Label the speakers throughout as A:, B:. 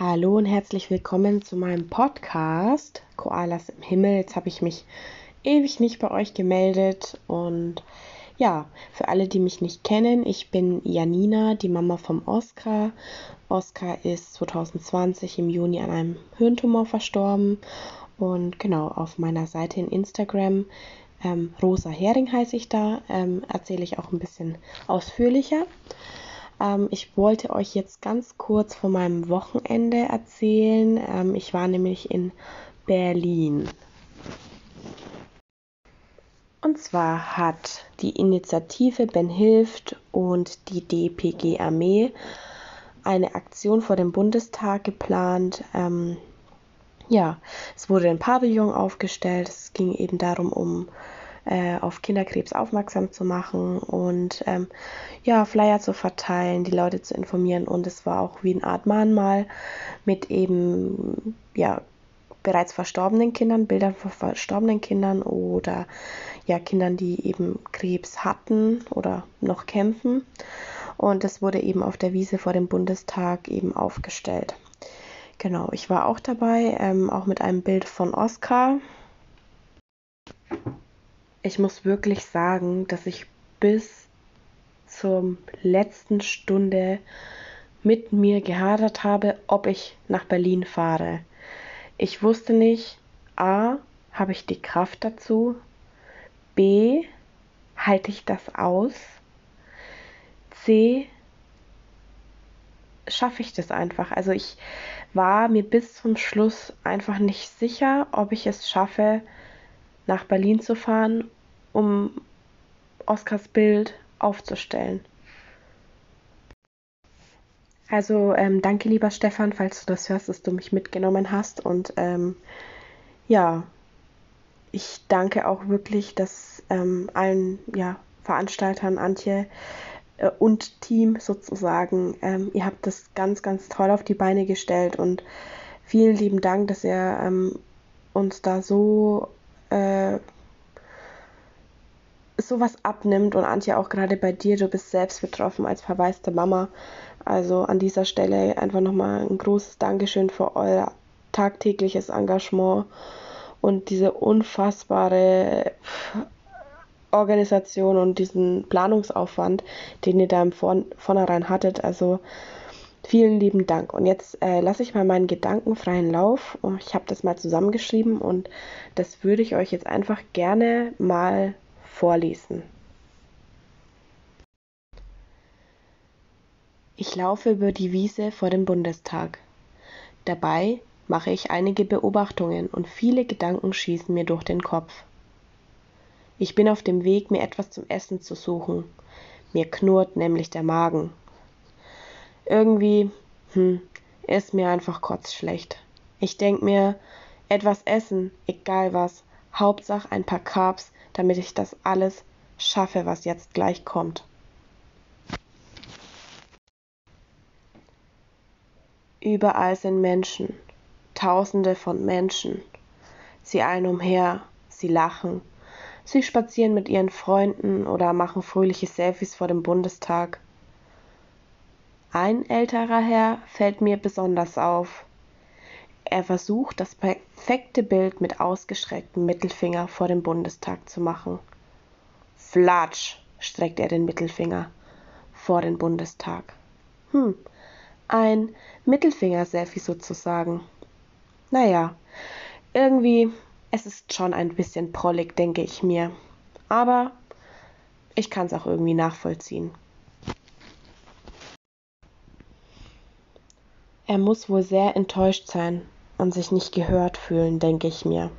A: Hallo und herzlich willkommen zu meinem Podcast Koalas im Himmel. Jetzt habe ich mich ewig nicht bei euch gemeldet und ja, für alle, die mich nicht kennen, ich bin Janina, die Mama vom Oscar. Oscar ist 2020 im Juni an einem Hirntumor verstorben und genau auf meiner Seite in Instagram ähm, Rosa Hering heiße ich da, ähm, erzähle ich auch ein bisschen ausführlicher. Ähm, ich wollte euch jetzt ganz kurz von meinem Wochenende erzählen. Ähm, ich war nämlich in Berlin. Und zwar hat die Initiative Ben Hilft und die DPG Armee eine Aktion vor dem Bundestag geplant. Ähm, ja, es wurde ein Pavillon aufgestellt. Es ging eben darum, um äh, auf Kinderkrebs aufmerksam zu machen und ähm, ja, Flyer zu verteilen, die Leute zu informieren. Und es war auch wie eine Art Mahnmal mit eben, ja, bereits verstorbenen Kindern, Bildern von verstorbenen Kindern oder ja, Kindern, die eben Krebs hatten oder noch kämpfen. Und das wurde eben auf der Wiese vor dem Bundestag eben aufgestellt. Genau, ich war auch dabei, ähm, auch mit einem Bild von Oscar ich muss wirklich sagen, dass ich bis zur letzten Stunde mit mir gehadert habe, ob ich nach Berlin fahre. Ich wusste nicht, a, habe ich die Kraft dazu, b, halte ich das aus, c, schaffe ich das einfach. Also ich war mir bis zum Schluss einfach nicht sicher, ob ich es schaffe, nach Berlin zu fahren, um Oskars Bild aufzustellen. Also ähm, danke lieber Stefan, falls du das hörst, dass du mich mitgenommen hast. Und ähm, ja, ich danke auch wirklich, dass ähm, allen ja, Veranstaltern, Antje äh, und Team sozusagen, ähm, ihr habt das ganz, ganz toll auf die Beine gestellt und vielen lieben Dank, dass ihr ähm, uns da so äh, sowas abnimmt und Antje auch gerade bei dir, du bist selbst betroffen als verwaiste Mama. Also an dieser Stelle einfach nochmal ein großes Dankeschön für euer tagtägliches Engagement und diese unfassbare Organisation und diesen Planungsaufwand, den ihr da im Vorn Vornherein hattet. Also vielen lieben Dank. Und jetzt äh, lasse ich mal meinen Gedanken freien Lauf. Ich habe das mal zusammengeschrieben und das würde ich euch jetzt einfach gerne mal vorlesen. Ich laufe über die Wiese vor dem Bundestag. Dabei mache ich einige Beobachtungen und viele Gedanken schießen mir durch den Kopf. Ich bin auf dem Weg, mir etwas zum Essen zu suchen. Mir knurrt nämlich der Magen. Irgendwie, hm, ist mir einfach kotzschlecht. Ich denk mir, etwas essen, egal was, Hauptsache ein paar Carbs, damit ich das alles schaffe, was jetzt gleich kommt. Überall sind Menschen, Tausende von Menschen. Sie eilen umher, sie lachen, sie spazieren mit ihren Freunden oder machen fröhliche Selfies vor dem Bundestag. Ein älterer Herr fällt mir besonders auf. Er versucht, das perfekte Bild mit ausgestrecktem Mittelfinger vor dem Bundestag zu machen. Flatsch, streckt er den Mittelfinger vor den Bundestag. Hm, ein Mittelfinger-Selfie sozusagen. Naja, irgendwie, es ist schon ein bisschen prollig, denke ich mir. Aber ich kann es auch irgendwie nachvollziehen. Er muss wohl sehr enttäuscht sein, und sich nicht gehört fühlen, denke ich mir.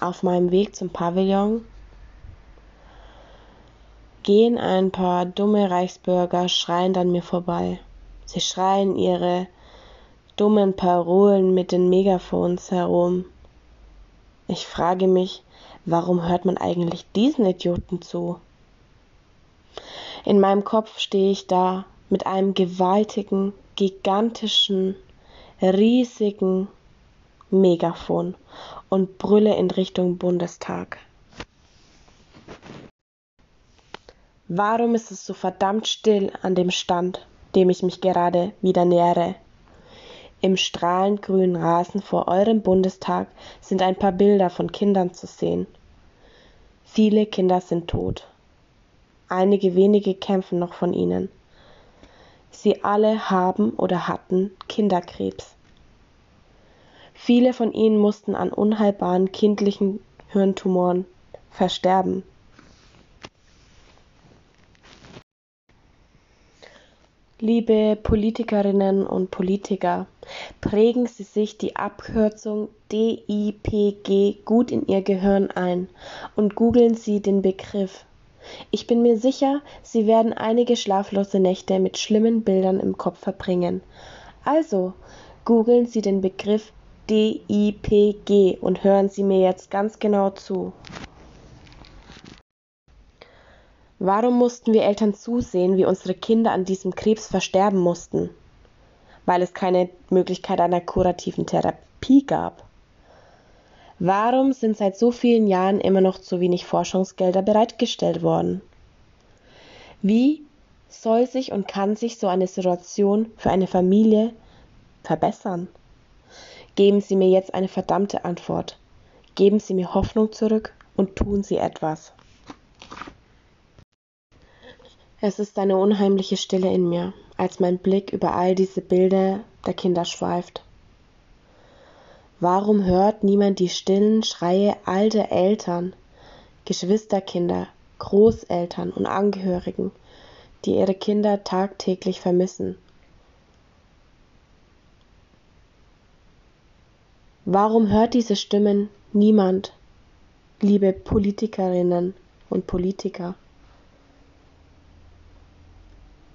A: Auf meinem Weg zum Pavillon gehen ein paar dumme Reichsbürger schreiend an mir vorbei. Sie schreien ihre dummen Parolen mit den Megafons herum. Ich frage mich, warum hört man eigentlich diesen Idioten zu? In meinem Kopf stehe ich da mit einem gewaltigen, gigantischen riesigen Megafon und brülle in Richtung Bundestag. Warum ist es so verdammt still an dem Stand, dem ich mich gerade wieder nähere? Im strahlend grünen Rasen vor eurem Bundestag sind ein paar Bilder von Kindern zu sehen. Viele Kinder sind tot. Einige wenige kämpfen noch von ihnen. Sie alle haben oder hatten Kinderkrebs. Viele von ihnen mussten an unheilbaren kindlichen Hirntumoren versterben. Liebe Politikerinnen und Politiker, prägen Sie sich die Abkürzung DIPG gut in Ihr Gehirn ein und googeln Sie den Begriff. Ich bin mir sicher, Sie werden einige schlaflose Nächte mit schlimmen Bildern im Kopf verbringen. Also, googeln Sie den Begriff DIPG und hören Sie mir jetzt ganz genau zu. Warum mussten wir Eltern zusehen, wie unsere Kinder an diesem Krebs versterben mussten? Weil es keine Möglichkeit einer kurativen Therapie gab. Warum sind seit so vielen Jahren immer noch zu wenig Forschungsgelder bereitgestellt worden? Wie soll sich und kann sich so eine Situation für eine Familie verbessern? Geben Sie mir jetzt eine verdammte Antwort. Geben Sie mir Hoffnung zurück und tun Sie etwas. Es ist eine unheimliche Stille in mir, als mein Blick über all diese Bilder der Kinder schweift. Warum hört niemand die stillen Schreie alter Eltern, Geschwisterkinder, Großeltern und Angehörigen, die ihre Kinder tagtäglich vermissen? Warum hört diese Stimmen niemand, liebe Politikerinnen und Politiker?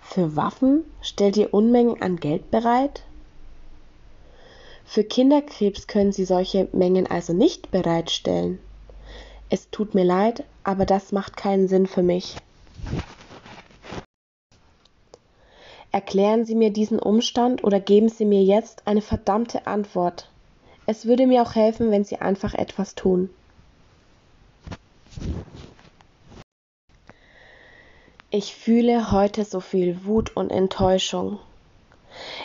A: Für Waffen stellt ihr Unmengen an Geld bereit? Für Kinderkrebs können Sie solche Mengen also nicht bereitstellen. Es tut mir leid, aber das macht keinen Sinn für mich. Erklären Sie mir diesen Umstand oder geben Sie mir jetzt eine verdammte Antwort. Es würde mir auch helfen, wenn Sie einfach etwas tun. Ich fühle heute so viel Wut und Enttäuschung.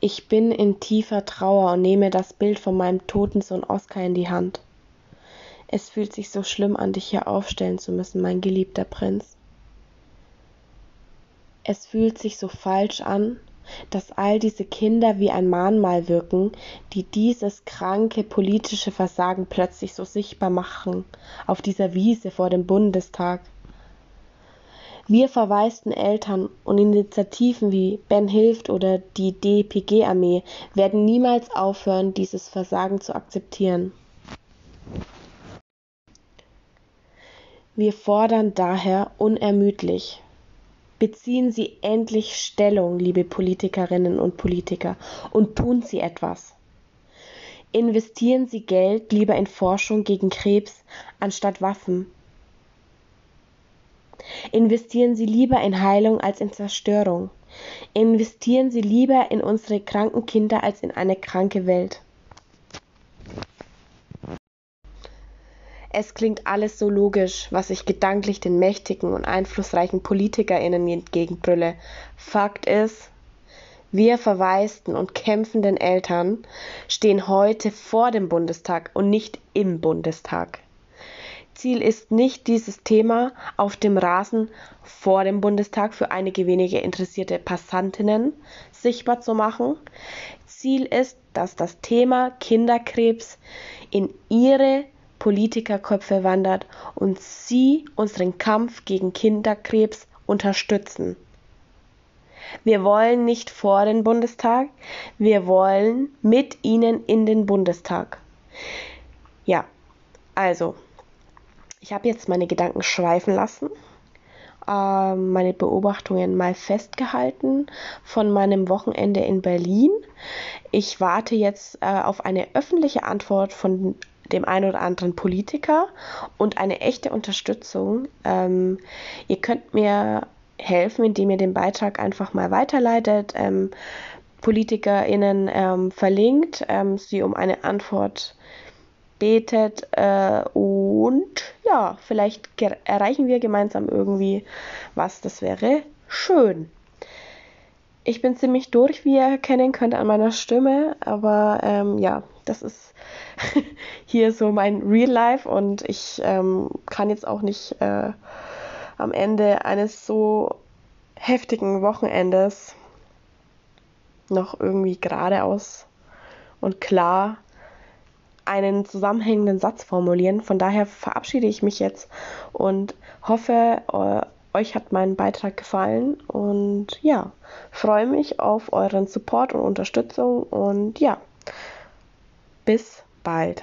A: Ich bin in tiefer Trauer und nehme das Bild von meinem toten Sohn Oskar in die Hand. Es fühlt sich so schlimm an, dich hier aufstellen zu müssen, mein geliebter Prinz. Es fühlt sich so falsch an, dass all diese Kinder wie ein Mahnmal wirken, die dieses kranke politische Versagen plötzlich so sichtbar machen auf dieser Wiese vor dem Bundestag. Wir verwaisten Eltern und Initiativen wie Ben hilft oder die DPG-Armee werden niemals aufhören, dieses Versagen zu akzeptieren. Wir fordern daher unermüdlich, beziehen Sie endlich Stellung, liebe Politikerinnen und Politiker, und tun Sie etwas. Investieren Sie Geld lieber in Forschung gegen Krebs anstatt Waffen Investieren Sie lieber in Heilung als in Zerstörung. Investieren Sie lieber in unsere kranken Kinder als in eine kranke Welt. Es klingt alles so logisch, was ich gedanklich den mächtigen und einflussreichen PolitikerInnen entgegenbrülle. Fakt ist, wir verwaisten und kämpfenden Eltern stehen heute vor dem Bundestag und nicht im Bundestag. Ziel ist nicht, dieses Thema auf dem Rasen vor dem Bundestag für einige wenige interessierte Passantinnen sichtbar zu machen. Ziel ist, dass das Thema Kinderkrebs in ihre Politikerköpfe wandert und sie unseren Kampf gegen Kinderkrebs unterstützen. Wir wollen nicht vor den Bundestag, wir wollen mit ihnen in den Bundestag. Ja, also ich habe jetzt meine Gedanken schweifen lassen, äh, meine Beobachtungen mal festgehalten von meinem Wochenende in Berlin. Ich warte jetzt äh, auf eine öffentliche Antwort von dem einen oder anderen Politiker und eine echte Unterstützung. Ähm, ihr könnt mir helfen, indem ihr den Beitrag einfach mal weiterleitet. Ähm, PolitikerInnen ähm, verlinkt, ähm, sie um eine Antwort betet äh, und ja, vielleicht erreichen wir gemeinsam irgendwie was. Das wäre schön. Ich bin ziemlich durch, wie ihr erkennen könnt an meiner Stimme, aber ähm, ja, das ist hier so mein Real Life und ich ähm, kann jetzt auch nicht äh, am Ende eines so heftigen Wochenendes noch irgendwie geradeaus und klar einen zusammenhängenden Satz formulieren. Von daher verabschiede ich mich jetzt und hoffe, euch hat mein Beitrag gefallen und ja, freue mich auf euren Support und Unterstützung und ja, bis bald.